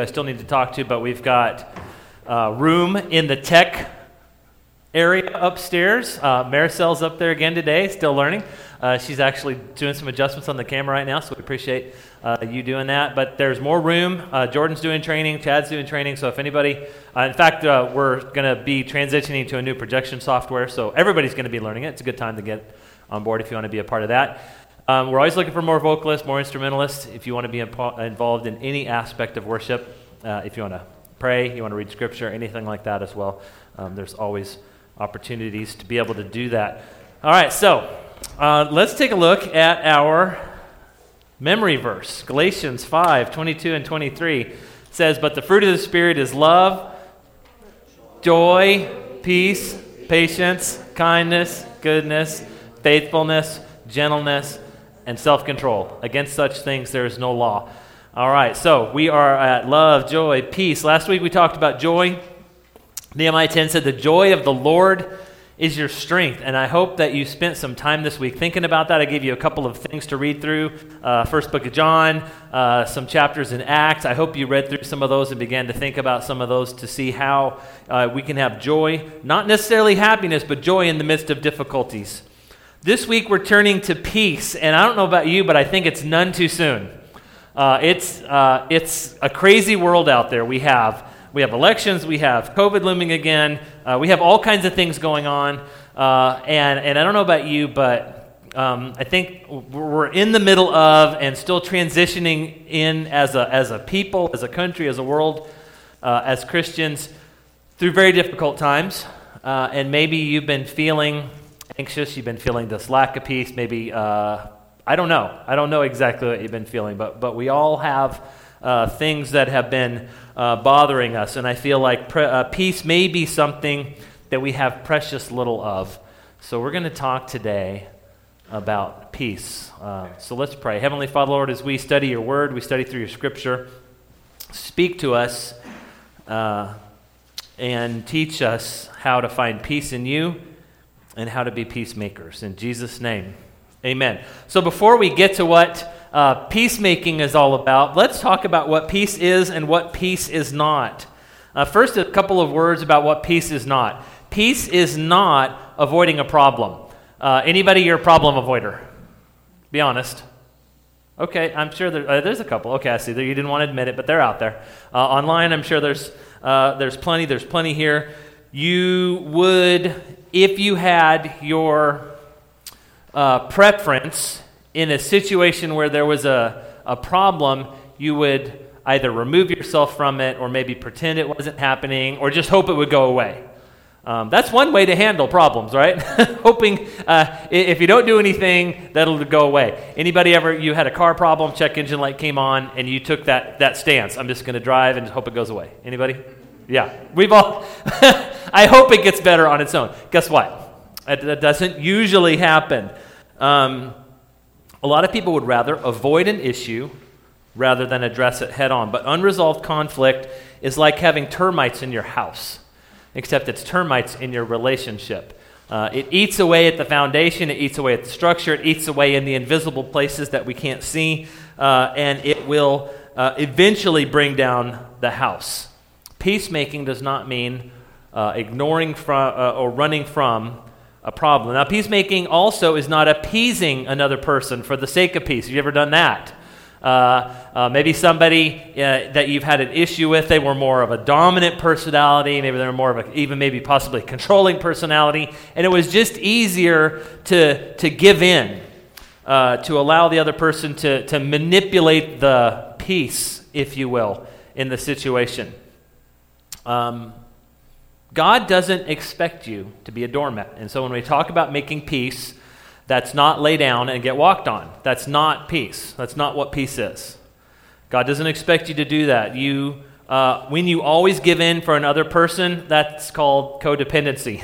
I still need to talk to, but we've got uh, room in the tech area upstairs. Uh, Maricel's up there again today, still learning. Uh, she's actually doing some adjustments on the camera right now, so we appreciate uh, you doing that. But there's more room. Uh, Jordan's doing training, Chad's doing training. So if anybody, uh, in fact, uh, we're going to be transitioning to a new projection software, so everybody's going to be learning it. It's a good time to get on board if you want to be a part of that. Um, we're always looking for more vocalists, more instrumentalists. If you want to be impo- involved in any aspect of worship, uh, if you want to pray, you want to read scripture, anything like that as well, um, there's always opportunities to be able to do that. All right, so uh, let's take a look at our memory verse. Galatians 5 22 and 23 says, But the fruit of the Spirit is love, joy, peace, patience, kindness, goodness, faithfulness, gentleness, and self control. Against such things there is no law. All right, so we are at love, joy, peace. Last week we talked about joy. Nehemiah 10 said, The joy of the Lord is your strength. And I hope that you spent some time this week thinking about that. I gave you a couple of things to read through. Uh, first book of John, uh, some chapters in Acts. I hope you read through some of those and began to think about some of those to see how uh, we can have joy, not necessarily happiness, but joy in the midst of difficulties. This week we're turning to peace, and I don't know about you, but I think it's none too soon. Uh, it's, uh, it's a crazy world out there we have. We have elections, we have COVID looming again, uh, we have all kinds of things going on. Uh, and, and I don't know about you, but um, I think we're in the middle of and still transitioning in as a, as a people, as a country, as a world, uh, as Christians through very difficult times. Uh, and maybe you've been feeling anxious, you've been feeling this lack of peace, maybe, uh, I don't know. I don't know exactly what you've been feeling, but, but we all have uh, things that have been uh, bothering us. And I feel like pre- uh, peace may be something that we have precious little of. So we're going to talk today about peace. Uh, so let's pray. Heavenly Father, Lord, as we study your word, we study through your scripture, speak to us uh, and teach us how to find peace in you and how to be peacemakers. In Jesus' name, amen. So before we get to what uh, peacemaking is all about, let's talk about what peace is and what peace is not. Uh, first, a couple of words about what peace is not. Peace is not avoiding a problem. Uh, anybody, you're a problem avoider? Be honest. Okay, I'm sure there, uh, there's a couple. Okay, I see. You didn't want to admit it, but they're out there. Uh, online, I'm sure there's, uh, there's plenty. There's plenty here. You would if you had your uh, preference in a situation where there was a, a problem, you would either remove yourself from it or maybe pretend it wasn't happening or just hope it would go away. Um, that's one way to handle problems, right? Hoping uh, if you don't do anything, that'll go away. Anybody ever you had a car problem, check engine light came on, and you took that that stance? I'm just going to drive and hope it goes away. Anybody? Yeah, we've all. I hope it gets better on its own. Guess what? That doesn't usually happen. Um, a lot of people would rather avoid an issue rather than address it head on. But unresolved conflict is like having termites in your house, except it's termites in your relationship. Uh, it eats away at the foundation, it eats away at the structure, it eats away in the invisible places that we can't see, uh, and it will uh, eventually bring down the house. Peacemaking does not mean uh, ignoring from, uh, or running from a problem. Now, peacemaking also is not appeasing another person for the sake of peace. Have you ever done that? Uh, uh, maybe somebody uh, that you've had an issue with, they were more of a dominant personality, maybe they were more of a, even maybe possibly controlling personality, and it was just easier to, to give in, uh, to allow the other person to, to manipulate the peace, if you will, in the situation. Um, God doesn't expect you to be a doormat. And so when we talk about making peace, that's not lay down and get walked on. That's not peace. That's not what peace is. God doesn't expect you to do that. You, uh, when you always give in for another person, that's called codependency.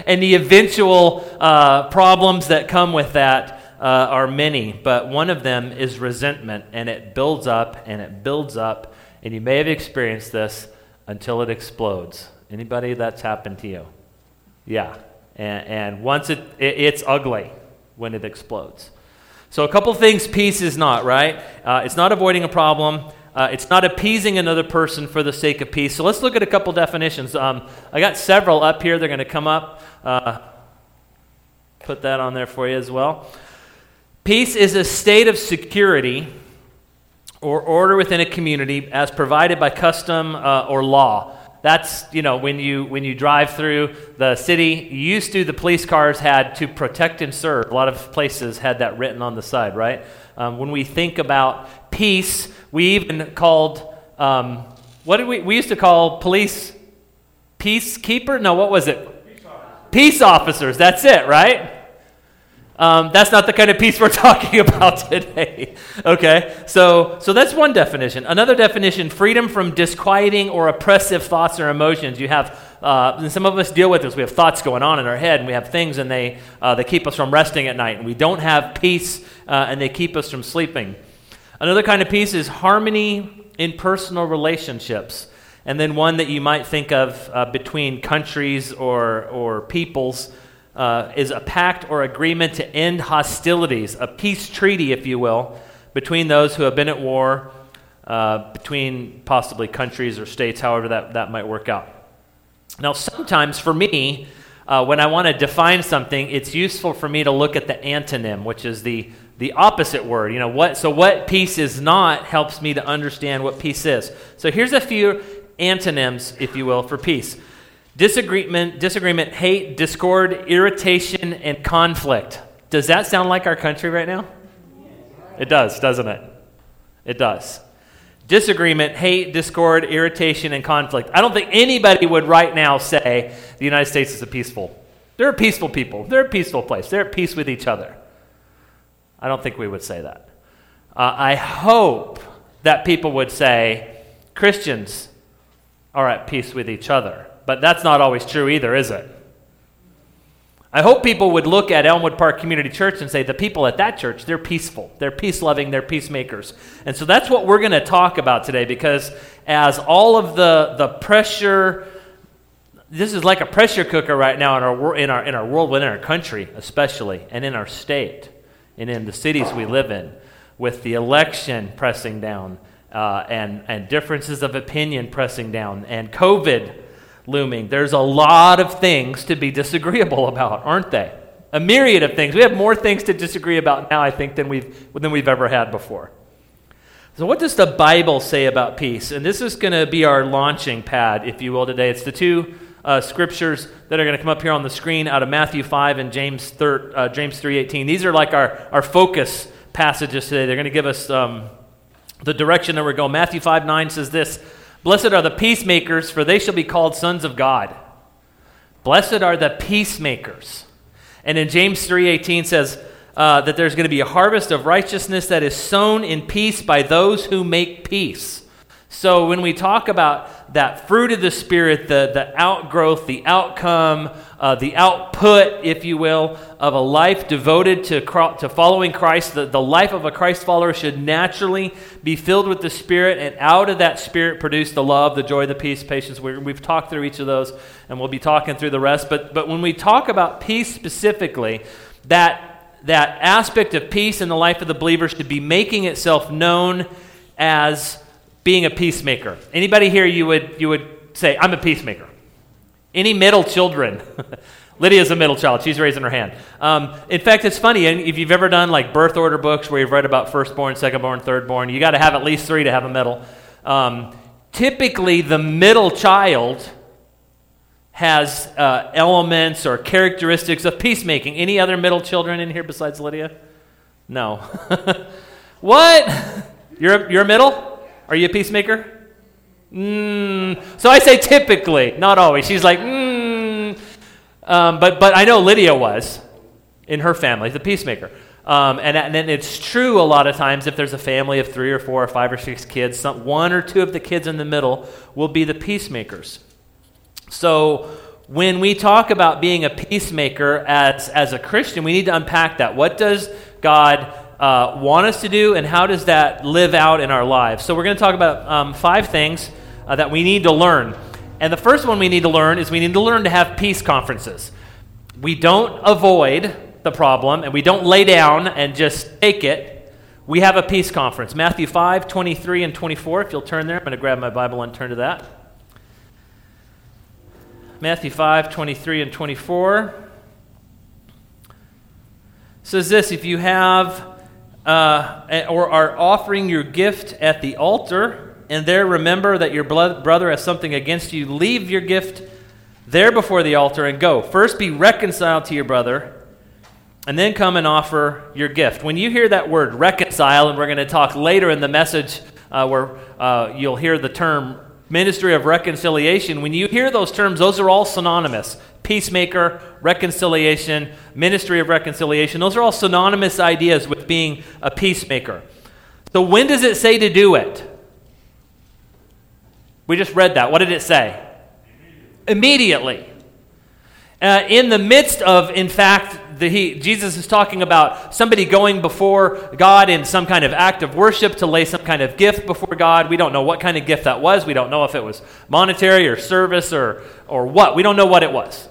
and the eventual uh, problems that come with that uh, are many, but one of them is resentment, and it builds up and it builds up. And you may have experienced this until it explodes. Anybody that's happened to you? Yeah. And, and once it, it, it's ugly when it explodes. So, a couple things peace is not, right? Uh, it's not avoiding a problem. Uh, it's not appeasing another person for the sake of peace. So let's look at a couple definitions. Um, I got several up here. They're going to come up. Uh, put that on there for you as well. Peace is a state of security or order within a community as provided by custom uh, or law. That's, you know, when you, when you drive through the city, used to, the police cars had to protect and serve. A lot of places had that written on the side, right? Um, when we think about peace, we even called, um, what did we, we used to call police peacekeeper? No, what was it? Peace officers. Peace officers, that's it, right? Um, that's not the kind of peace we're talking about today. okay, so so that's one definition. Another definition: freedom from disquieting or oppressive thoughts or emotions. You have, uh, and some of us deal with this. We have thoughts going on in our head, and we have things, and they uh, they keep us from resting at night, and we don't have peace, uh, and they keep us from sleeping. Another kind of peace is harmony in personal relationships, and then one that you might think of uh, between countries or or peoples uh, is a pact or agreement to end hostilities, a peace treaty, if you will, between those who have been at war, uh, between possibly countries or states, however that, that might work out. Now, sometimes for me, uh, when I want to define something, it's useful for me to look at the antonym, which is the, the opposite word. You know, what, so what peace is not helps me to understand what peace is. So here's a few antonyms, if you will, for peace Disagreement, disagreement, hate, discord, irritation, and conflict. Does that sound like our country right now? It does, doesn't it? It does. Disagreement, hate, discord, irritation, and conflict. I don't think anybody would right now say the United States is a peaceful. They're a peaceful people. They're a peaceful place. They're at peace with each other. I don't think we would say that. Uh, I hope that people would say Christians are at peace with each other. But that's not always true either, is it? I hope people would look at Elmwood Park Community Church and say, the people at that church, they're peaceful, they're peace loving, they're peacemakers. And so that's what we're going to talk about today because as all of the, the pressure, this is like a pressure cooker right now in our, in, our, in our world, within our country especially, and in our state, and in the cities we live in, with the election pressing down, uh, and, and differences of opinion pressing down, and COVID looming. There's a lot of things to be disagreeable about, aren't they? A myriad of things. We have more things to disagree about now, I think, than we've, than we've ever had before. So, what does the Bible say about peace? And this is going to be our launching pad, if you will, today. It's the two uh, scriptures that are going to come up here on the screen out of Matthew 5 and James, 3, uh, James 3.18. These are like our, our focus passages today. They're going to give us um, the direction that we're going. Matthew 5 9 says this Blessed are the peacemakers, for they shall be called sons of God. Blessed are the peacemakers. And in James 3:18 says uh, that there's going to be a harvest of righteousness that is sown in peace by those who make peace. So when we talk about that fruit of the Spirit, the, the outgrowth, the outcome, uh, the output, if you will, of a life devoted to, to following Christ, the, the life of a Christ follower should naturally be filled with the Spirit, and out of that Spirit produce the love, the joy, the peace, patience. we we've talked through each of those, and we'll be talking through the rest. But, but when we talk about peace specifically, that, that aspect of peace in the life of the believer should be making itself known as being a peacemaker. Anybody here you would you would say I'm a peacemaker? Any middle children? Lydia's a middle child. She's raising her hand. Um, in fact, it's funny. If you've ever done like birth order books where you've read about firstborn, secondborn, thirdborn, you got to have at least three to have a middle. Um, typically, the middle child has uh, elements or characteristics of peacemaking. Any other middle children in here besides Lydia? No. what? You're you're a middle? Are you a peacemaker? Mm. So I say typically, not always. She's like, mm. Um, but, but I know Lydia was in her family, the peacemaker. Um, and, and it's true a lot of times if there's a family of three or four or five or six kids, some, one or two of the kids in the middle will be the peacemakers. So when we talk about being a peacemaker as, as a Christian, we need to unpack that. What does God uh, want us to do, and how does that live out in our lives? So, we're going to talk about um, five things uh, that we need to learn. And the first one we need to learn is we need to learn to have peace conferences. We don't avoid the problem and we don't lay down and just take it. we have a peace conference. Matthew 5, 23 and 24. If you'll turn there, I'm going to grab my Bible and turn to that. Matthew 5, 23 and 24 says this If you have uh, or are offering your gift at the altar, and there remember that your brother has something against you, leave your gift there before the altar and go. First be reconciled to your brother and then come and offer your gift. When you hear that word reconcile, and we're going to talk later in the message uh, where uh, you'll hear the term ministry of reconciliation, when you hear those terms, those are all synonymous. Peacemaker, reconciliation, ministry of reconciliation, those are all synonymous ideas with being a peacemaker. So, when does it say to do it? We just read that. What did it say? Immediately. Uh, in the midst of, in fact, the, he, Jesus is talking about somebody going before God in some kind of act of worship to lay some kind of gift before God. We don't know what kind of gift that was. We don't know if it was monetary or service or, or what. We don't know what it was.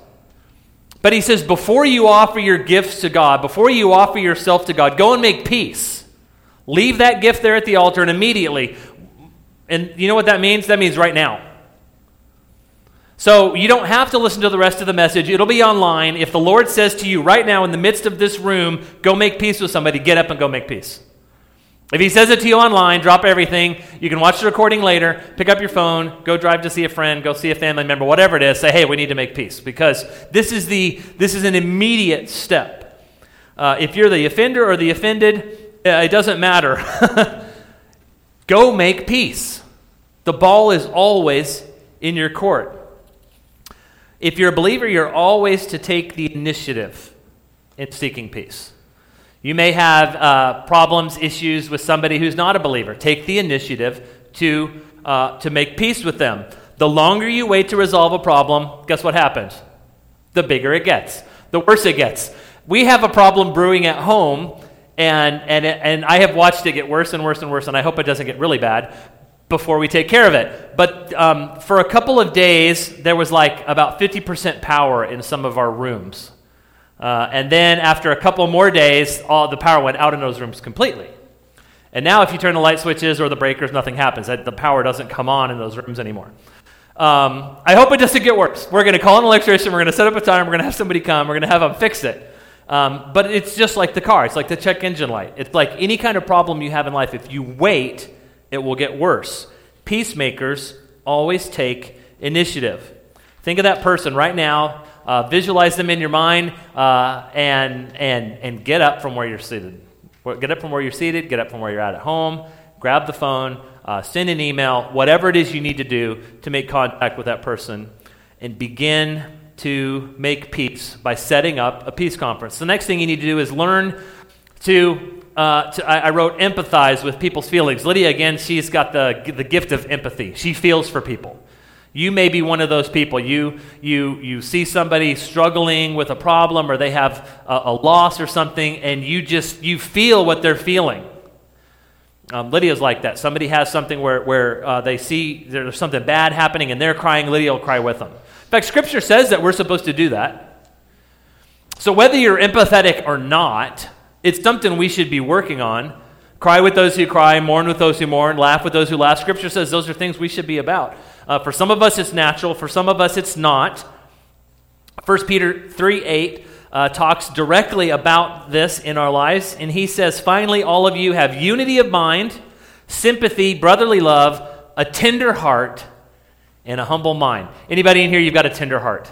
But he says, before you offer your gifts to God, before you offer yourself to God, go and make peace. Leave that gift there at the altar and immediately. And you know what that means? That means right now. So you don't have to listen to the rest of the message. It'll be online. If the Lord says to you right now in the midst of this room, go make peace with somebody, get up and go make peace. If he says it to you online, drop everything. You can watch the recording later, pick up your phone, go drive to see a friend, go see a family member, whatever it is. Say, hey, we need to make peace because this is, the, this is an immediate step. Uh, if you're the offender or the offended, uh, it doesn't matter. go make peace. The ball is always in your court. If you're a believer, you're always to take the initiative in seeking peace. You may have uh, problems, issues with somebody who's not a believer. Take the initiative to, uh, to make peace with them. The longer you wait to resolve a problem, guess what happens? The bigger it gets, the worse it gets. We have a problem brewing at home, and, and, and I have watched it get worse and worse and worse, and I hope it doesn't get really bad before we take care of it. But um, for a couple of days, there was like about 50% power in some of our rooms. Uh, and then after a couple more days, all the power went out in those rooms completely. And now, if you turn the light switches or the breakers, nothing happens. The power doesn't come on in those rooms anymore. Um, I hope it doesn't get worse. We're going to call an electrician. We're going to set up a time. We're going to have somebody come. We're going to have them fix it. Um, but it's just like the car. It's like the check engine light. It's like any kind of problem you have in life. If you wait, it will get worse. Peacemakers always take initiative. Think of that person right now. Uh, visualize them in your mind uh, and, and, and get up from where you're seated. Get up from where you're seated, get up from where you're at at home, grab the phone, uh, send an email, whatever it is you need to do to make contact with that person, and begin to make peace by setting up a peace conference. The next thing you need to do is learn to uh, to, I, I, wrote empathize with people's feelings. Lydia, again, she's got the, the gift of empathy. She feels for people. You may be one of those people. You, you, you see somebody struggling with a problem or they have a, a loss or something, and you just you feel what they're feeling. Um, Lydia's like that. Somebody has something where, where uh, they see there's something bad happening and they're crying, Lydia will cry with them. In fact, Scripture says that we're supposed to do that. So whether you're empathetic or not, it's something we should be working on. Cry with those who cry, mourn with those who mourn, laugh with those who laugh. Scripture says those are things we should be about. Uh, for some of us, it's natural. For some of us, it's not. 1 Peter 3 8 uh, talks directly about this in our lives. And he says, Finally, all of you have unity of mind, sympathy, brotherly love, a tender heart, and a humble mind. Anybody in here, you've got a tender heart?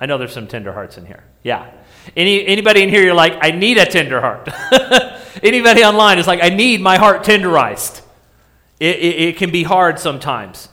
I know there's some tender hearts in here. Yeah. Any, anybody in here, you're like, I need a tender heart. anybody online is like, I need my heart tenderized. It, it, it can be hard sometimes.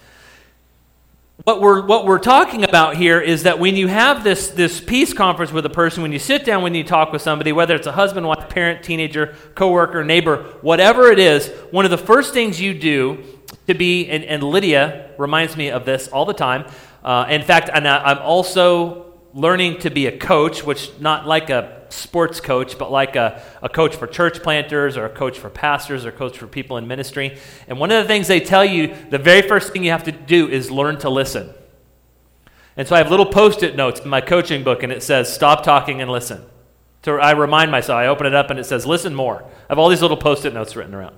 What we're, what we're talking about here is that when you have this, this peace conference with a person, when you sit down, when you talk with somebody, whether it's a husband, wife, parent, teenager, coworker, neighbor, whatever it is, one of the first things you do to be, and, and Lydia reminds me of this all the time. Uh, in fact, and I, I'm also learning to be a coach, which not like a sports coach, but like a, a coach for church planters or a coach for pastors or coach for people in ministry. And one of the things they tell you, the very first thing you have to do is learn to listen. And so I have little post it notes in my coaching book, and it says, Stop talking and listen. So I remind myself, I open it up and it says, listen more. I have all these little post it notes written around.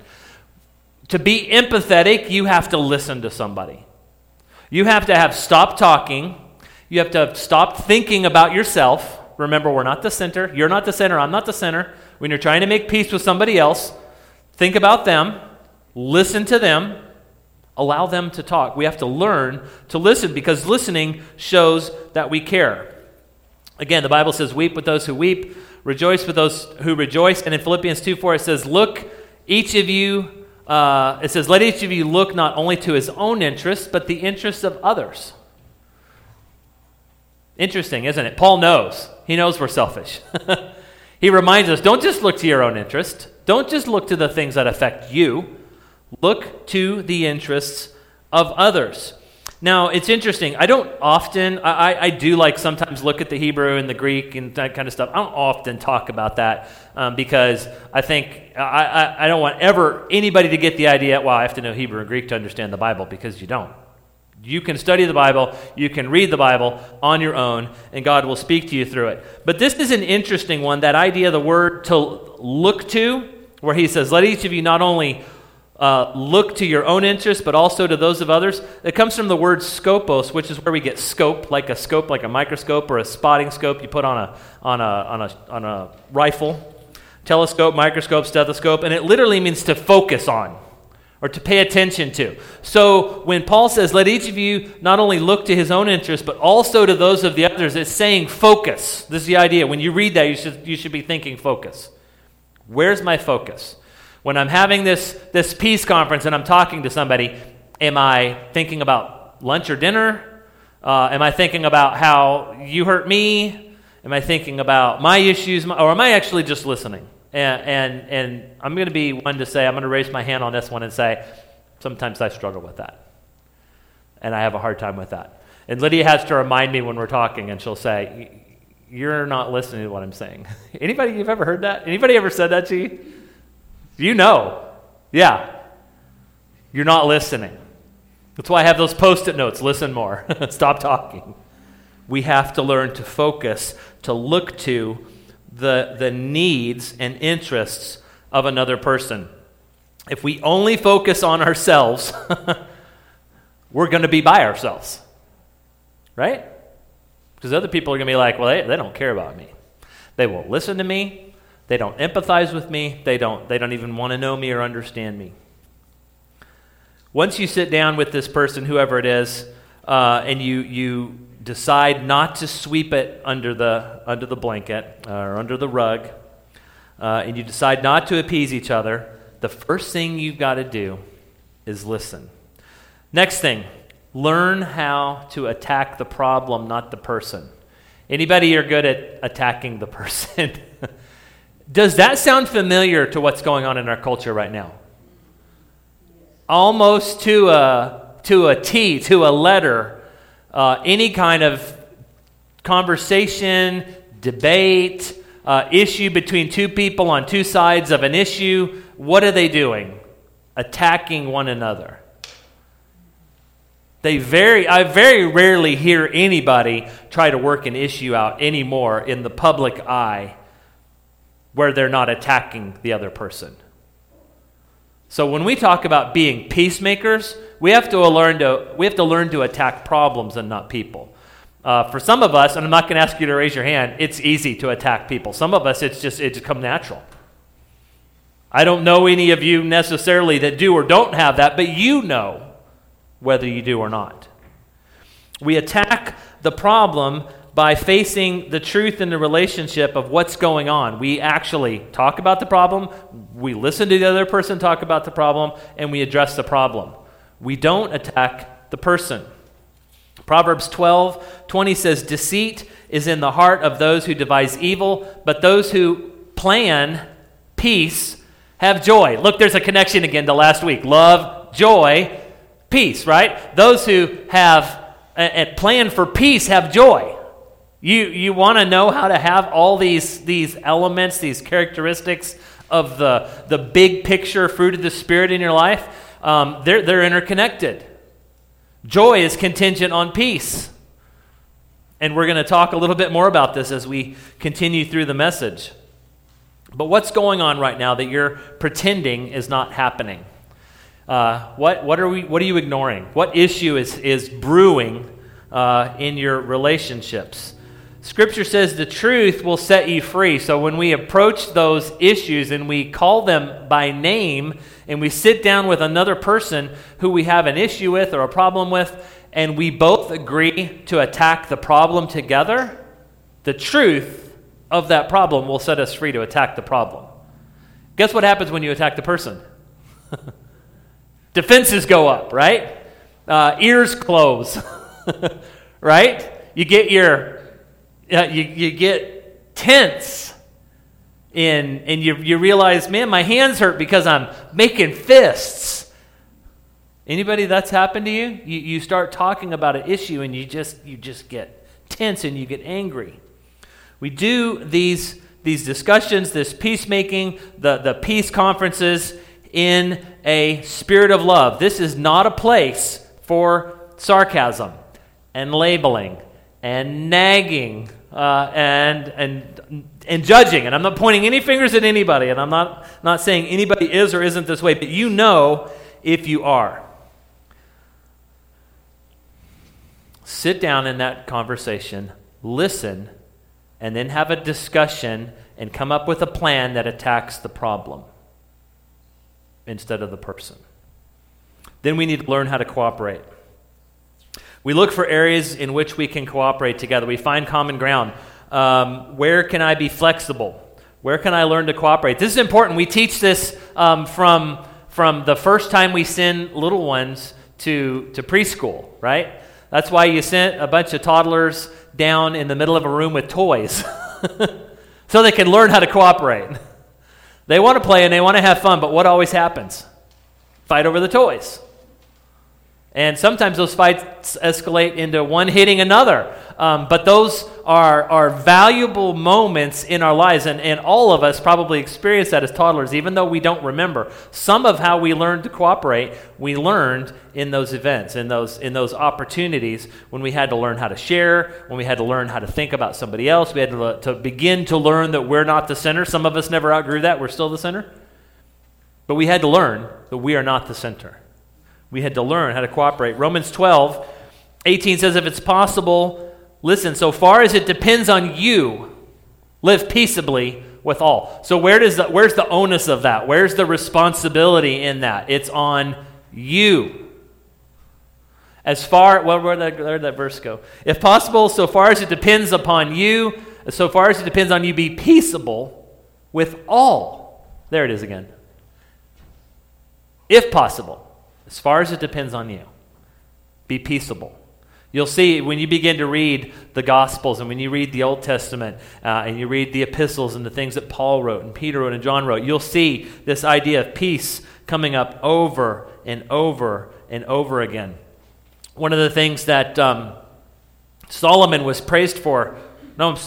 To be empathetic, you have to listen to somebody. You have to have stop talking. You have to stop thinking about yourself. Remember, we're not the center. You're not the center. I'm not the center. When you're trying to make peace with somebody else, think about them, listen to them, allow them to talk. We have to learn to listen because listening shows that we care. Again, the Bible says, Weep with those who weep, rejoice with those who rejoice. And in Philippians 2 4, it says, Look, each of you, uh, it says, Let each of you look not only to his own interests, but the interests of others. Interesting, isn't it? Paul knows. He knows we're selfish. he reminds us don't just look to your own interest, don't just look to the things that affect you, look to the interests of others. Now, it's interesting. I don't often, I, I do like sometimes look at the Hebrew and the Greek and that kind of stuff. I don't often talk about that um, because I think, I, I, I don't want ever anybody to get the idea, well, I have to know Hebrew and Greek to understand the Bible because you don't. You can study the Bible, you can read the Bible on your own, and God will speak to you through it. But this is an interesting one that idea, the word to look to, where he says, Let each of you not only uh, look to your own interests, but also to those of others. It comes from the word scopos, which is where we get scope, like a scope, like a microscope or a spotting scope you put on a, on a, on a, on a rifle. Telescope, microscope, stethoscope, and it literally means to focus on or to pay attention to. So when Paul says, let each of you not only look to his own interests, but also to those of the others, it's saying focus. This is the idea. When you read that, you should, you should be thinking focus. Where's my focus? When I'm having this, this peace conference and I'm talking to somebody, am I thinking about lunch or dinner? Uh, am I thinking about how you hurt me? Am I thinking about my issues? Or am I actually just listening? And, and, and I'm going to be one to say, I'm going to raise my hand on this one and say, sometimes I struggle with that. And I have a hard time with that. And Lydia has to remind me when we're talking, and she'll say, You're not listening to what I'm saying. Anybody you've ever heard that? Anybody ever said that to you? You know. Yeah. You're not listening. That's why I have those post it notes. Listen more. Stop talking. We have to learn to focus, to look to the, the needs and interests of another person. If we only focus on ourselves, we're going to be by ourselves. Right? Because other people are going to be like, well, they, they don't care about me. They won't listen to me. They don't empathize with me. They don't, they don't even want to know me or understand me. Once you sit down with this person, whoever it is, uh, and you, you decide not to sweep it under the, under the blanket uh, or under the rug, uh, and you decide not to appease each other, the first thing you've got to do is listen. Next thing, learn how to attack the problem, not the person. Anybody you're good at attacking the person? Does that sound familiar to what's going on in our culture right now? Almost to a, to a T, to a letter, uh, any kind of conversation, debate, uh, issue between two people on two sides of an issue, what are they doing? Attacking one another. They very, I very rarely hear anybody try to work an issue out anymore in the public eye where they're not attacking the other person. So when we talk about being peacemakers, we have to learn to, we have to, learn to attack problems and not people. Uh, for some of us, and I'm not going to ask you to raise your hand, it's easy to attack people. Some of us, it's just, it's come natural. I don't know any of you necessarily that do or don't have that, but you know whether you do or not. We attack the problem by facing the truth in the relationship of what's going on. We actually talk about the problem, we listen to the other person talk about the problem, and we address the problem. We don't attack the person. Proverbs 12 20 says, Deceit is in the heart of those who devise evil, but those who plan peace have joy. Look, there's a connection again to last week. Love, joy, peace, right? Those who have a, a plan for peace have joy. You, you want to know how to have all these, these elements, these characteristics of the, the big picture fruit of the Spirit in your life? Um, they're, they're interconnected. Joy is contingent on peace. And we're going to talk a little bit more about this as we continue through the message. But what's going on right now that you're pretending is not happening? Uh, what, what, are we, what are you ignoring? What issue is, is brewing uh, in your relationships? Scripture says the truth will set you free. So when we approach those issues and we call them by name and we sit down with another person who we have an issue with or a problem with, and we both agree to attack the problem together, the truth of that problem will set us free to attack the problem. Guess what happens when you attack the person? Defenses go up, right? Uh, ears close, right? You get your uh, you, you get tense in, and you, you realize, man, my hands hurt because I'm making fists. Anybody that's happened to you? you? You start talking about an issue and you just, you just get tense and you get angry. We do these, these discussions, this peacemaking, the, the peace conferences in a spirit of love. This is not a place for sarcasm and labeling and nagging uh, and, and, and judging. And I'm not pointing any fingers at anybody, and I'm not, not saying anybody is or isn't this way, but you know if you are. Sit down in that conversation, listen, and then have a discussion and come up with a plan that attacks the problem instead of the person. Then we need to learn how to cooperate. We look for areas in which we can cooperate together. We find common ground. Um, where can I be flexible? Where can I learn to cooperate? This is important. We teach this um, from, from the first time we send little ones to, to preschool, right? That's why you sent a bunch of toddlers down in the middle of a room with toys so they can learn how to cooperate. They want to play and they want to have fun, but what always happens? Fight over the toys. And sometimes those fights escalate into one hitting another. Um, but those are, are valuable moments in our lives. And, and all of us probably experienced that as toddlers, even though we don't remember. Some of how we learned to cooperate, we learned in those events, in those, in those opportunities when we had to learn how to share, when we had to learn how to think about somebody else. We had to, to begin to learn that we're not the center. Some of us never outgrew that. We're still the center. But we had to learn that we are not the center. We had to learn how to cooperate. Romans 12, 18 says, If it's possible, listen, so far as it depends on you, live peaceably with all. So where does the, where's the onus of that? Where's the responsibility in that? It's on you. As far, where did, that, where did that verse go? If possible, so far as it depends upon you, so far as it depends on you, be peaceable with all. There it is again. If possible as far as it depends on you. Be peaceable. You'll see when you begin to read the Gospels and when you read the Old Testament uh, and you read the epistles and the things that Paul wrote and Peter wrote and John wrote, you'll see this idea of peace coming up over and over and over again. One of the things that um, Solomon was praised for, no,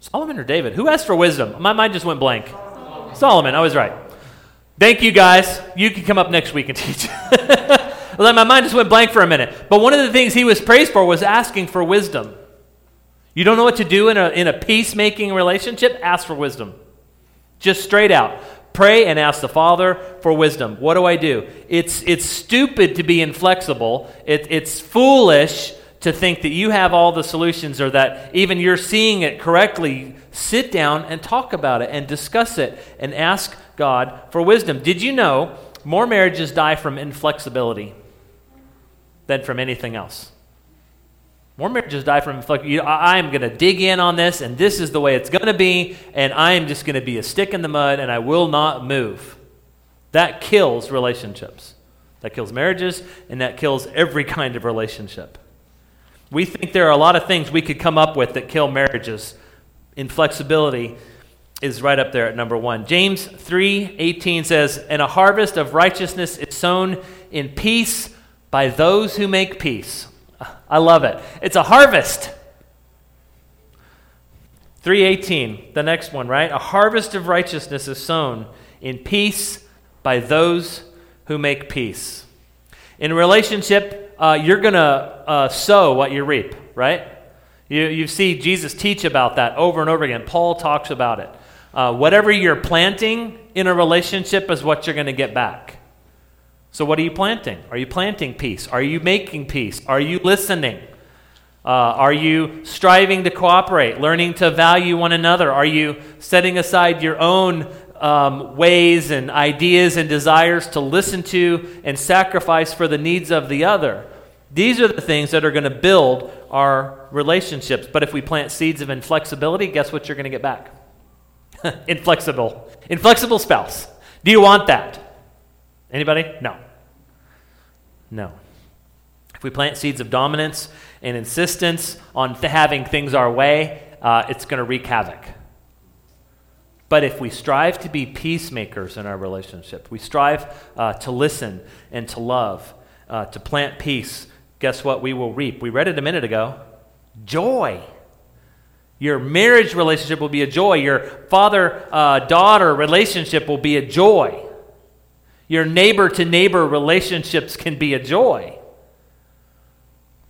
Solomon or David? Who asked for wisdom? My mind just went blank. Solomon, I was right. Thank you, guys. You can come up next week and teach. my mind just went blank for a minute. But one of the things he was praised for was asking for wisdom. You don't know what to do in a, in a peacemaking relationship? Ask for wisdom. Just straight out. Pray and ask the Father for wisdom. What do I do? It's, it's stupid to be inflexible. It, it's foolish to think that you have all the solutions or that even you're seeing it correctly. Sit down and talk about it and discuss it and ask God for wisdom. Did you know more marriages die from inflexibility than from anything else? More marriages die from inflexibility. I am going to dig in on this, and this is the way it's going to be, and I am just going to be a stick in the mud, and I will not move. That kills relationships. That kills marriages, and that kills every kind of relationship. We think there are a lot of things we could come up with that kill marriages. Inflexibility is right up there at number one. James 3 18 says, And a harvest of righteousness is sown in peace by those who make peace. I love it. It's a harvest. 318, the next one, right? A harvest of righteousness is sown in peace by those who make peace. In relationship, uh, you're going to uh, sow what you reap. right? You, you see Jesus teach about that over and over again. Paul talks about it. Uh, whatever you're planting in a relationship is what you're going to get back. So, what are you planting? Are you planting peace? Are you making peace? Are you listening? Uh, are you striving to cooperate, learning to value one another? Are you setting aside your own um, ways and ideas and desires to listen to and sacrifice for the needs of the other? These are the things that are going to build our relationships. But if we plant seeds of inflexibility, guess what you're going to get back? Inflexible. Inflexible spouse. Do you want that? Anybody? No. No. If we plant seeds of dominance and insistence on th- having things our way, uh, it's going to wreak havoc. But if we strive to be peacemakers in our relationship, we strive uh, to listen and to love, uh, to plant peace, guess what we will reap? We read it a minute ago joy. Your marriage relationship will be a joy. Your father uh, daughter relationship will be a joy. Your neighbor to neighbor relationships can be a joy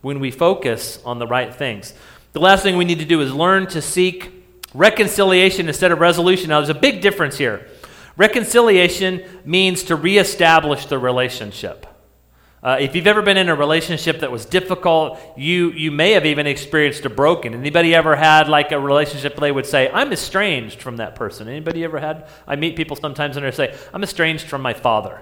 when we focus on the right things. The last thing we need to do is learn to seek reconciliation instead of resolution. Now, there's a big difference here. Reconciliation means to reestablish the relationship. Uh, if you've ever been in a relationship that was difficult, you, you may have even experienced a broken. Anybody ever had like a relationship they would say, I'm estranged from that person? Anybody ever had? I meet people sometimes and they say, I'm estranged from my father.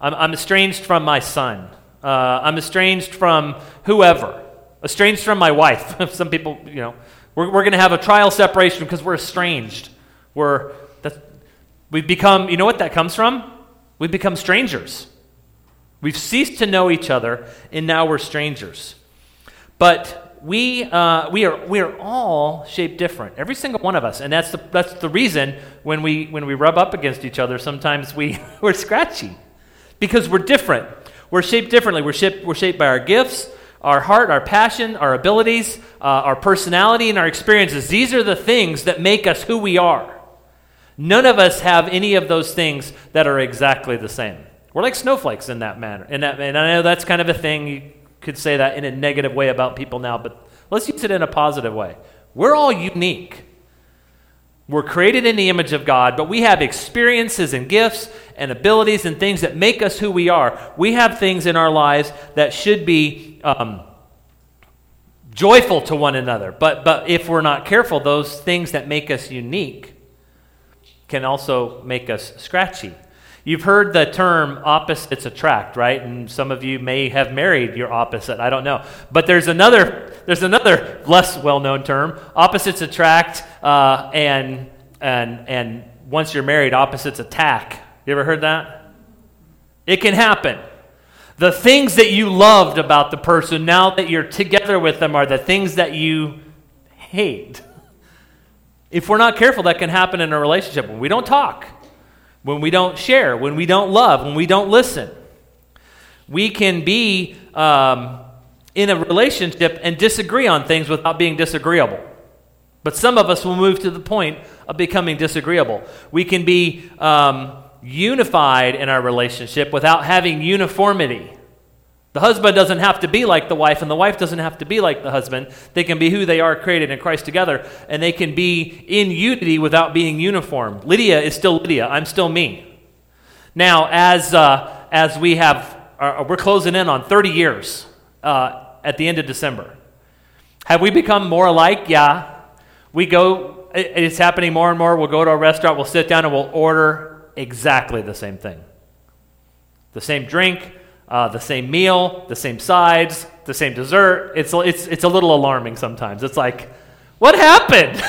I'm, I'm estranged from my son. Uh, I'm estranged from whoever. Estranged from my wife. Some people, you know, we're, we're going to have a trial separation because we're estranged. We're, that's, we've become, you know what that comes from? We've become strangers. We've ceased to know each other, and now we're strangers. But we, uh, we, are, we are all shaped different, every single one of us. And that's the, that's the reason when we, when we rub up against each other, sometimes we, we're scratchy because we're different. We're shaped differently. We're shaped, we're shaped by our gifts, our heart, our passion, our abilities, uh, our personality, and our experiences. These are the things that make us who we are. None of us have any of those things that are exactly the same. We're like snowflakes in that manner. In that, and I know that's kind of a thing. You could say that in a negative way about people now, but let's use it in a positive way. We're all unique. We're created in the image of God, but we have experiences and gifts and abilities and things that make us who we are. We have things in our lives that should be um, joyful to one another. But, but if we're not careful, those things that make us unique can also make us scratchy. You've heard the term opposites attract, right? And some of you may have married your opposite. I don't know. But there's another, there's another less well known term opposites attract, uh, and, and, and once you're married, opposites attack. You ever heard that? It can happen. The things that you loved about the person now that you're together with them are the things that you hate. If we're not careful, that can happen in a relationship when we don't talk when we don't share, when we don't love, when we don't listen. We can be um, in a relationship and disagree on things without being disagreeable. But some of us will move to the point of becoming disagreeable. We can be um, unified in our relationship without having uniformity. The husband doesn't have to be like the wife, and the wife doesn't have to be like the husband. They can be who they are created in Christ together, and they can be in unity without being uniform. Lydia is still Lydia. I'm still me. Now, as, uh, as we have, uh, we're closing in on 30 years uh, at the end of December. Have we become more alike? Yeah. We go, it's happening more and more. We'll go to a restaurant, we'll sit down, and we'll order exactly the same thing the same drink uh, the same meal, the same sides, the same dessert. It's, it's, it's a little alarming sometimes. It's like, what happened?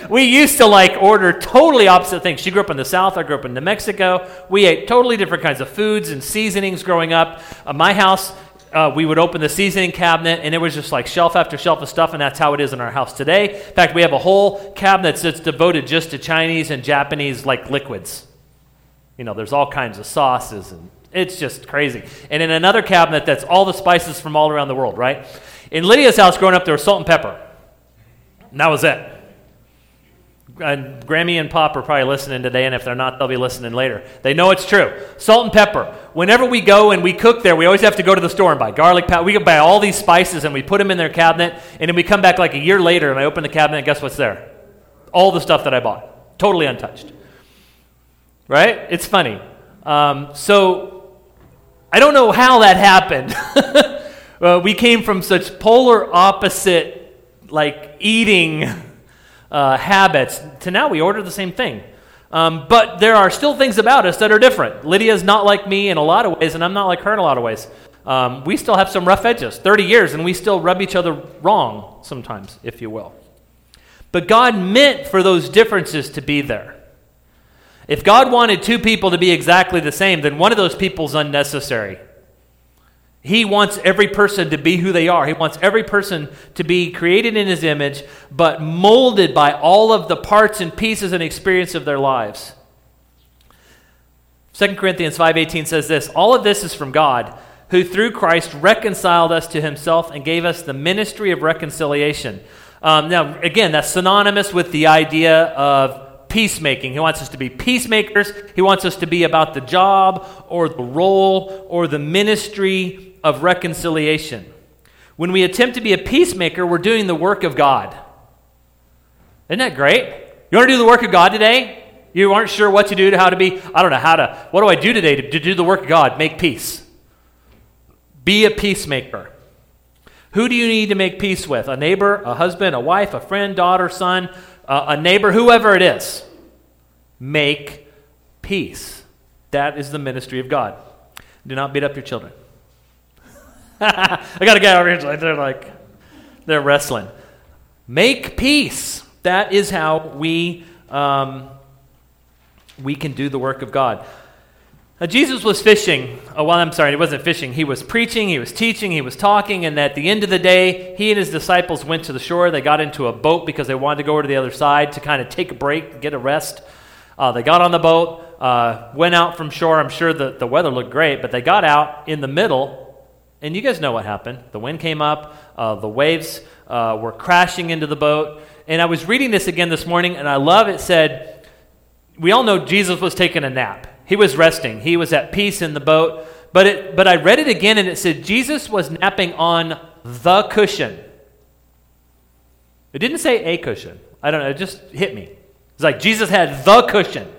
we used to like order totally opposite things. She grew up in the South, I grew up in New Mexico. We ate totally different kinds of foods and seasonings growing up. Uh, my house, uh, we would open the seasoning cabinet and it was just like shelf after shelf of stuff, and that's how it is in our house today. In fact, we have a whole cabinet that's devoted just to Chinese and Japanese like liquids. You know, there's all kinds of sauces and it's just crazy. And in another cabinet, that's all the spices from all around the world, right? In Lydia's house growing up, there was salt and pepper. And that was it. and Grammy and Pop are probably listening today, and if they're not, they'll be listening later. They know it's true. Salt and pepper. Whenever we go and we cook there, we always have to go to the store and buy garlic powder. We buy all these spices and we put them in their cabinet, and then we come back like a year later and I open the cabinet and guess what's there? All the stuff that I bought, totally untouched. Right? It's funny. Um, so I don't know how that happened. uh, we came from such polar opposite, like eating uh, habits to now we order the same thing. Um, but there are still things about us that are different. Lydia's not like me in a lot of ways, and I'm not like her in a lot of ways. Um, we still have some rough edges, 30 years, and we still rub each other wrong sometimes, if you will. But God meant for those differences to be there. If God wanted two people to be exactly the same, then one of those people is unnecessary. He wants every person to be who they are. He wants every person to be created in his image, but molded by all of the parts and pieces and experience of their lives. 2 Corinthians 5:18 says this, all of this is from God, who through Christ reconciled us to himself and gave us the ministry of reconciliation. Um, now, again, that's synonymous with the idea of peacemaking. He wants us to be peacemakers. He wants us to be about the job or the role or the ministry of reconciliation. When we attempt to be a peacemaker, we're doing the work of God. Isn't that great? You want to do the work of God today? You aren't sure what to do, how to be. I don't know how to. What do I do today to, to do the work of God? Make peace. Be a peacemaker. Who do you need to make peace with? A neighbor, a husband, a wife, a friend, daughter, son, uh, a neighbor, whoever it is. Make peace. That is the ministry of God. Do not beat up your children. I got a guy over here, they're like, they're wrestling. Make peace. That is how we, um, we can do the work of God. Now, Jesus was fishing. Oh, well, I'm sorry, he wasn't fishing. He was preaching, he was teaching, he was talking, and at the end of the day, he and his disciples went to the shore. They got into a boat because they wanted to go over to the other side to kind of take a break, get a rest. Uh, they got on the boat, uh, went out from shore. I'm sure the, the weather looked great, but they got out in the middle and you guys know what happened. The wind came up, uh, the waves uh, were crashing into the boat. And I was reading this again this morning, and I love it said, We all know Jesus was taking a nap. He was resting, he was at peace in the boat. But, it, but I read it again, and it said Jesus was napping on the cushion. It didn't say a cushion. I don't know, it just hit me. It's like Jesus had the cushion.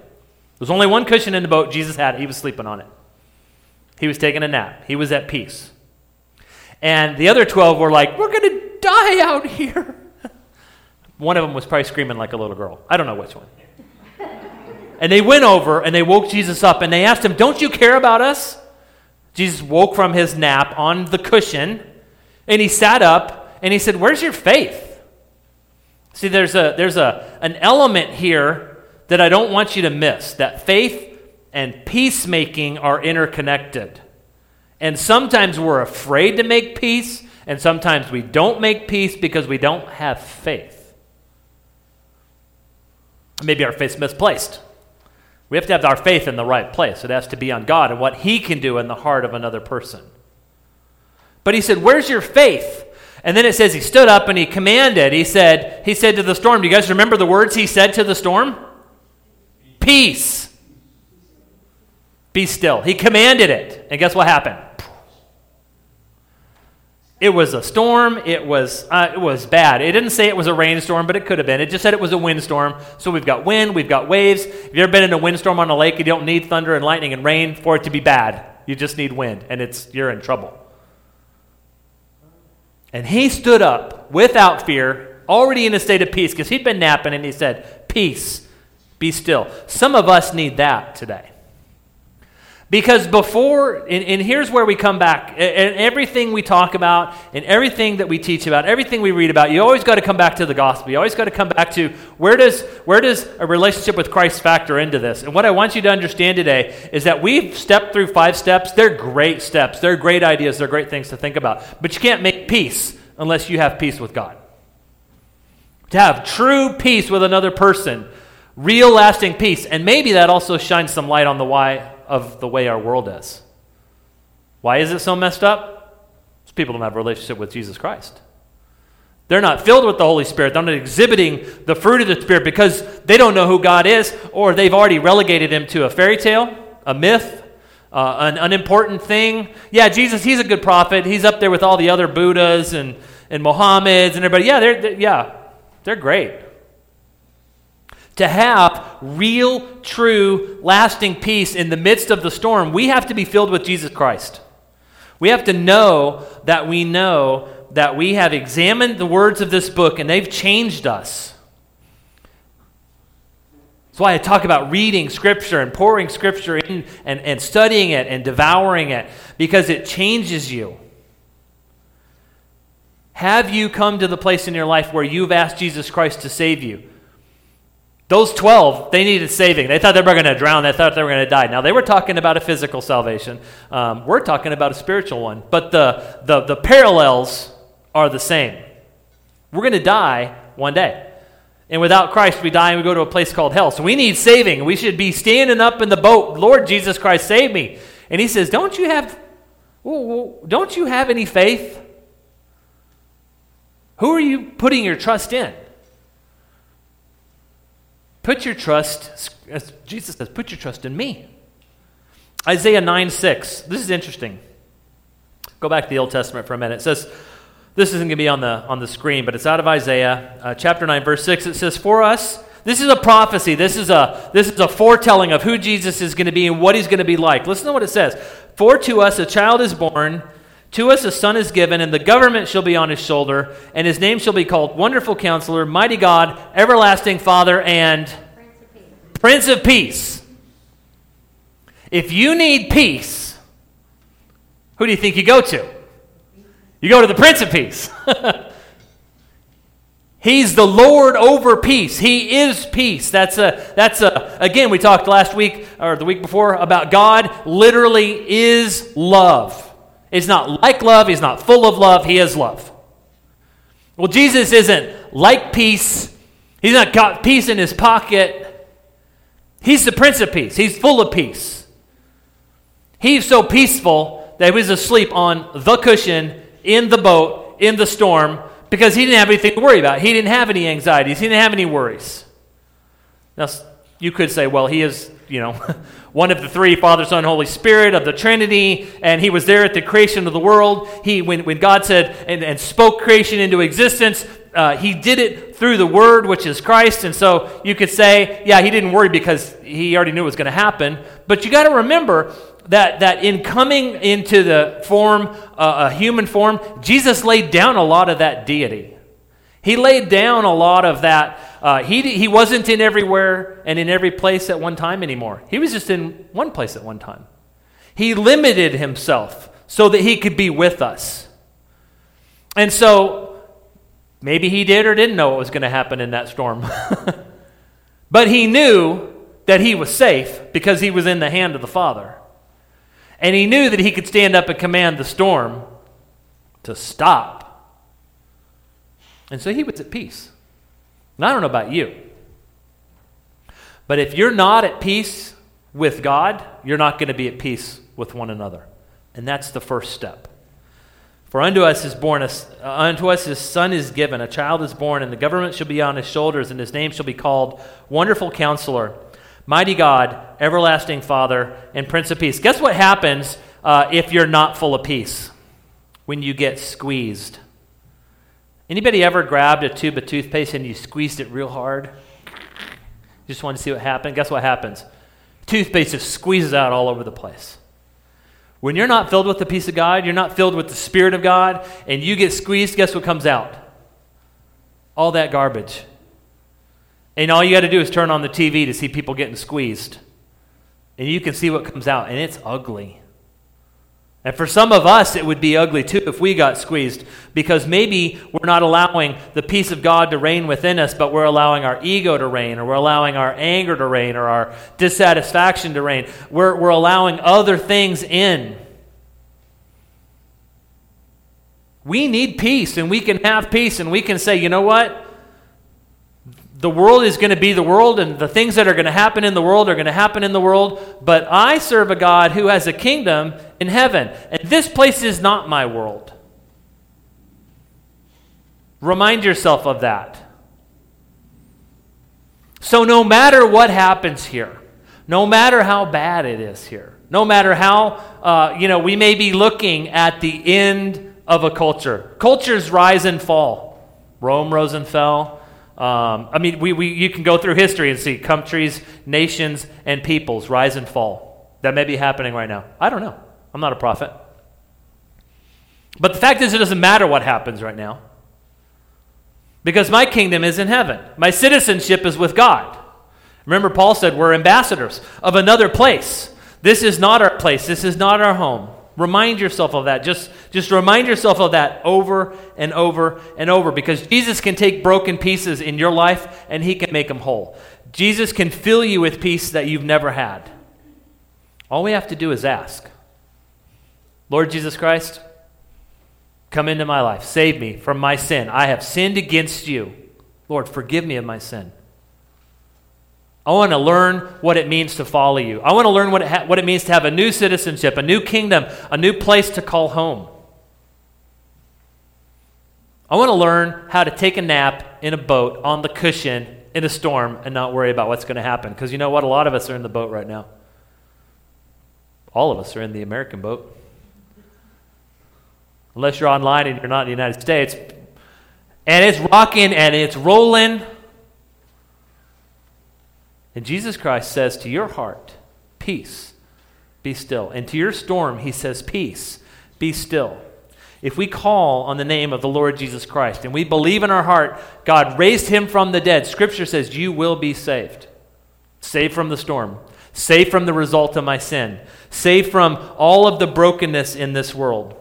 There's only one cushion in the boat. Jesus had it. He was sleeping on it. He was taking a nap. He was at peace. And the other 12 were like, We're going to die out here. one of them was probably screaming like a little girl. I don't know which one. And they went over and they woke Jesus up and they asked him, Don't you care about us? Jesus woke from his nap on the cushion and he sat up and he said, Where's your faith? See, there's, a, there's a, an element here that I don't want you to miss that faith and peacemaking are interconnected. And sometimes we're afraid to make peace, and sometimes we don't make peace because we don't have faith. Maybe our faith's misplaced. We have to have our faith in the right place. It has to be on God and what He can do in the heart of another person. But he said, Where's your faith? And then it says he stood up and he commanded. He said, he said to the storm, Do you guys remember the words he said to the storm? Peace. Be still. He commanded it. And guess what happened? It was a storm. It was, uh, it was bad. It didn't say it was a rainstorm, but it could have been. It just said it was a windstorm. So we've got wind, we've got waves. If you've ever been in a windstorm on a lake, you don't need thunder and lightning and rain for it to be bad. You just need wind, and it's, you're in trouble. And he stood up without fear, already in a state of peace, because he'd been napping, and he said, Peace, be still. Some of us need that today. Because before, and, and, here's where we come back, and everything we talk about, and everything that we teach about, everything we read about, you always got to come back to the gospel. You always got to come back to where does, where does a relationship with Christ factor into this? And what I want you to understand today is that we've stepped through five steps. They're great steps, they're great ideas, they're great things to think about. But you can't make peace unless you have peace with God. To have true peace with another person, real lasting peace, and maybe that also shines some light on the why of the way our world is. Why is it so messed up? It's people don't have a relationship with Jesus Christ. They're not filled with the Holy Spirit. They're not exhibiting the fruit of the Spirit because they don't know who God is, or they've already relegated him to a fairy tale, a myth, uh, an unimportant thing. Yeah, Jesus, he's a good prophet. He's up there with all the other Buddhas and, and Mohammeds and everybody. Yeah, they're, they're yeah, they're great. To have real, true, lasting peace in the midst of the storm, we have to be filled with Jesus Christ. We have to know that we know that we have examined the words of this book and they've changed us. That's why I talk about reading Scripture and pouring Scripture in and, and studying it and devouring it because it changes you. Have you come to the place in your life where you've asked Jesus Christ to save you? Those 12, they needed saving. They thought they were going to drown. They thought they were going to die. Now, they were talking about a physical salvation. Um, we're talking about a spiritual one. But the, the, the parallels are the same. We're going to die one day. And without Christ, we die and we go to a place called hell. So we need saving. We should be standing up in the boat, Lord Jesus Christ, save me. And he says, Don't you have, don't you have any faith? Who are you putting your trust in? Put your trust, as Jesus says, put your trust in me. Isaiah 9 6. This is interesting. Go back to the Old Testament for a minute. It says, this isn't going to be on the, on the screen, but it's out of Isaiah uh, chapter 9, verse 6. It says, For us, this is a prophecy. This is a, this is a foretelling of who Jesus is going to be and what he's going to be like. Listen to what it says. For to us a child is born, to us a son is given, and the government shall be on his shoulder, and his name shall be called Wonderful Counselor, Mighty God, Everlasting Father, and Prince of Peace. If you need peace, who do you think you go to? You go to the Prince of Peace. He's the Lord over peace. He is peace. That's a that's a again we talked last week or the week before about God literally is love. It's not like love, he's not full of love, he is love. Well, Jesus isn't like peace. He's not got peace in his pocket. He's the Prince of Peace. He's full of peace. He's so peaceful that he was asleep on the cushion in the boat, in the storm, because he didn't have anything to worry about. He didn't have any anxieties, he didn't have any worries. Now, you could say, well, he is, you know, one of the three Father, Son, Holy Spirit of the Trinity, and he was there at the creation of the world. He, when, when God said and, and spoke creation into existence, uh, he did it through the Word, which is Christ. And so you could say, yeah, he didn't worry because he already knew it was going to happen. But you got to remember that, that in coming into the form, uh, a human form, Jesus laid down a lot of that deity. He laid down a lot of that. Uh, he, he wasn't in everywhere and in every place at one time anymore. He was just in one place at one time. He limited himself so that he could be with us. And so maybe he did or didn't know what was going to happen in that storm. but he knew that he was safe because he was in the hand of the Father. And he knew that he could stand up and command the storm to stop. And so he was at peace. And I don't know about you. But if you're not at peace with God, you're not going to be at peace with one another. And that's the first step. For unto us is born a, uh, unto us his son is given, a child is born, and the government shall be on his shoulders, and his name shall be called Wonderful Counselor Mighty God, everlasting Father, and Prince of Peace. Guess what happens uh, if you're not full of peace? When you get squeezed. Anybody ever grabbed a tube of toothpaste and you squeezed it real hard? You just want to see what happened? Guess what happens? Toothpaste just squeezes out all over the place. When you're not filled with the peace of God, you're not filled with the Spirit of God, and you get squeezed, guess what comes out? All that garbage. And all you got to do is turn on the TV to see people getting squeezed. And you can see what comes out, and it's ugly. And for some of us, it would be ugly too if we got squeezed, because maybe we're not allowing the peace of God to reign within us, but we're allowing our ego to reign, or we're allowing our anger to reign, or our dissatisfaction to reign. We're, we're allowing other things in. We need peace, and we can have peace, and we can say, you know what? the world is going to be the world, and the things that are going to happen in the world are going to happen in the world. But I serve a God who has a kingdom in heaven, and this place is not my world. Remind yourself of that. So, no matter what happens here, no matter how bad it is here, no matter how, uh, you know, we may be looking at the end of a culture. Cultures rise and fall. Rome rose and fell. Um, I mean, we, we, you can go through history and see countries, nations, and peoples rise and fall. That may be happening right now. I don't know. I'm not a prophet. But the fact is, it doesn't matter what happens right now. Because my kingdom is in heaven, my citizenship is with God. Remember, Paul said we're ambassadors of another place. This is not our place, this is not our home. Remind yourself of that. Just, just remind yourself of that over and over and over because Jesus can take broken pieces in your life and he can make them whole. Jesus can fill you with peace that you've never had. All we have to do is ask Lord Jesus Christ, come into my life. Save me from my sin. I have sinned against you. Lord, forgive me of my sin. I want to learn what it means to follow you. I want to learn what it, ha- what it means to have a new citizenship, a new kingdom, a new place to call home. I want to learn how to take a nap in a boat on the cushion in a storm and not worry about what's going to happen. Because you know what? A lot of us are in the boat right now. All of us are in the American boat. Unless you're online and you're not in the United States. And it's rocking and it's rolling. And Jesus Christ says to your heart, Peace, be still. And to your storm, he says, Peace, be still. If we call on the name of the Lord Jesus Christ and we believe in our heart God raised him from the dead, Scripture says you will be saved. Saved from the storm, saved from the result of my sin, saved from all of the brokenness in this world.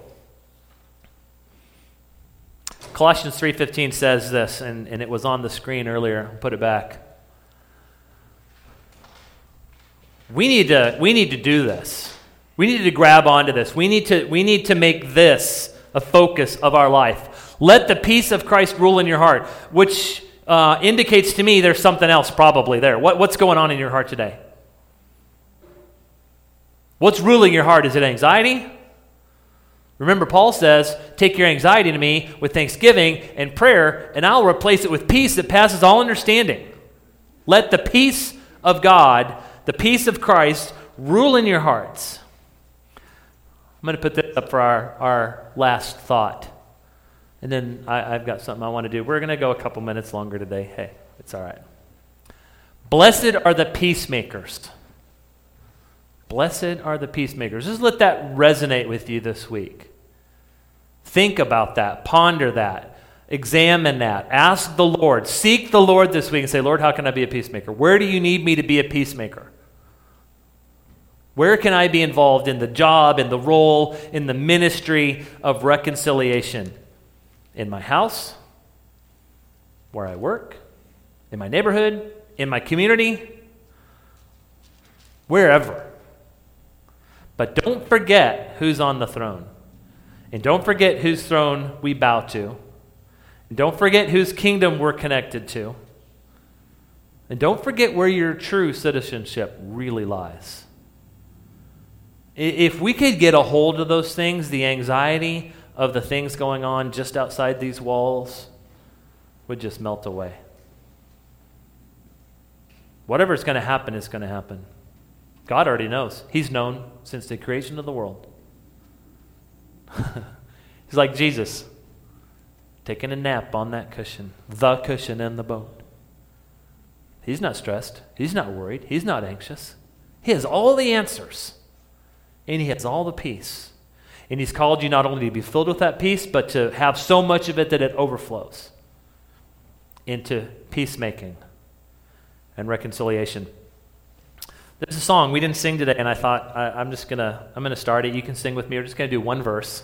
Colossians 3:15 says this, and, and it was on the screen earlier. I'll put it back. We need to, we need to do this. We need to grab onto this. We need to, we need to make this a focus of our life. Let the peace of Christ rule in your heart, which uh, indicates to me there's something else probably there. What, what's going on in your heart today? What's ruling your heart? Is it anxiety? Remember, Paul says, Take your anxiety to me with thanksgiving and prayer, and I'll replace it with peace that passes all understanding. Let the peace of God the peace of Christ rule in your hearts. I'm going to put this up for our, our last thought. And then I, have got something I want to do. We're going to go a couple minutes longer today. Hey, it's all right. Blessed are the peacemakers. Blessed are the peacemakers. Just let that resonate with you this week. Think about that, ponder that, examine that, ask the Lord, seek the Lord this week and say, Lord, how can I be a peacemaker? Where do you need me to be a peacemaker? Where can I be involved in the job, in the role, in the ministry of reconciliation? In my house, where I work, in my neighborhood, in my community, wherever. But don't forget who's on the throne. And don't forget whose throne we bow to. And don't forget whose kingdom we're connected to. And don't forget where your true citizenship really lies. If we could get a hold of those things, the anxiety of the things going on just outside these walls would just melt away. Whatever's going to happen is going to happen. God already knows. He's known since the creation of the world. He's like Jesus, taking a nap on that cushion, the cushion in the boat. He's not stressed. He's not worried. He's not anxious. He has all the answers and He has all the peace. And He's called you not only to be filled with that peace, but to have so much of it that it overflows into peacemaking and reconciliation. There's a song we didn't sing today, and I thought I, am just gonna I'm gonna start it. You can sing with me. We're just gonna do one verse.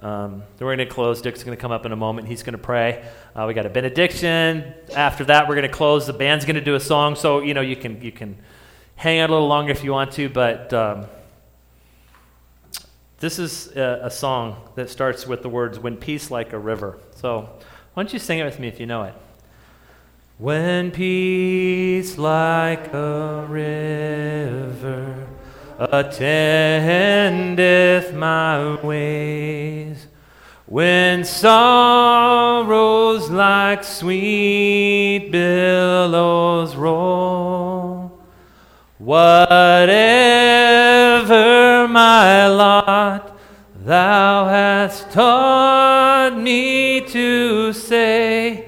Um, then we're to close. Dick's to come up in a moment. He's to pray. Uh, we got a benediction. After that, we're to close. The band's to do a song. So you know you can you can hang out a little longer if you want to, but um, this is a, a, song that starts with the words, When Peace Like a River. So why don't you sing it with me if you know it? When peace like a river attendeth my ways, When sorrows like sweet billows roll, whatever my lot, thou hast taught me to say,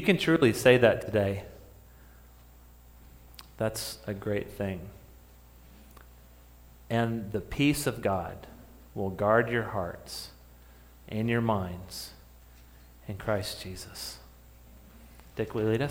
you can truly say that today, that's a great thing. And the peace of God will guard your hearts and your minds in Christ Jesus. Dick, will lead us?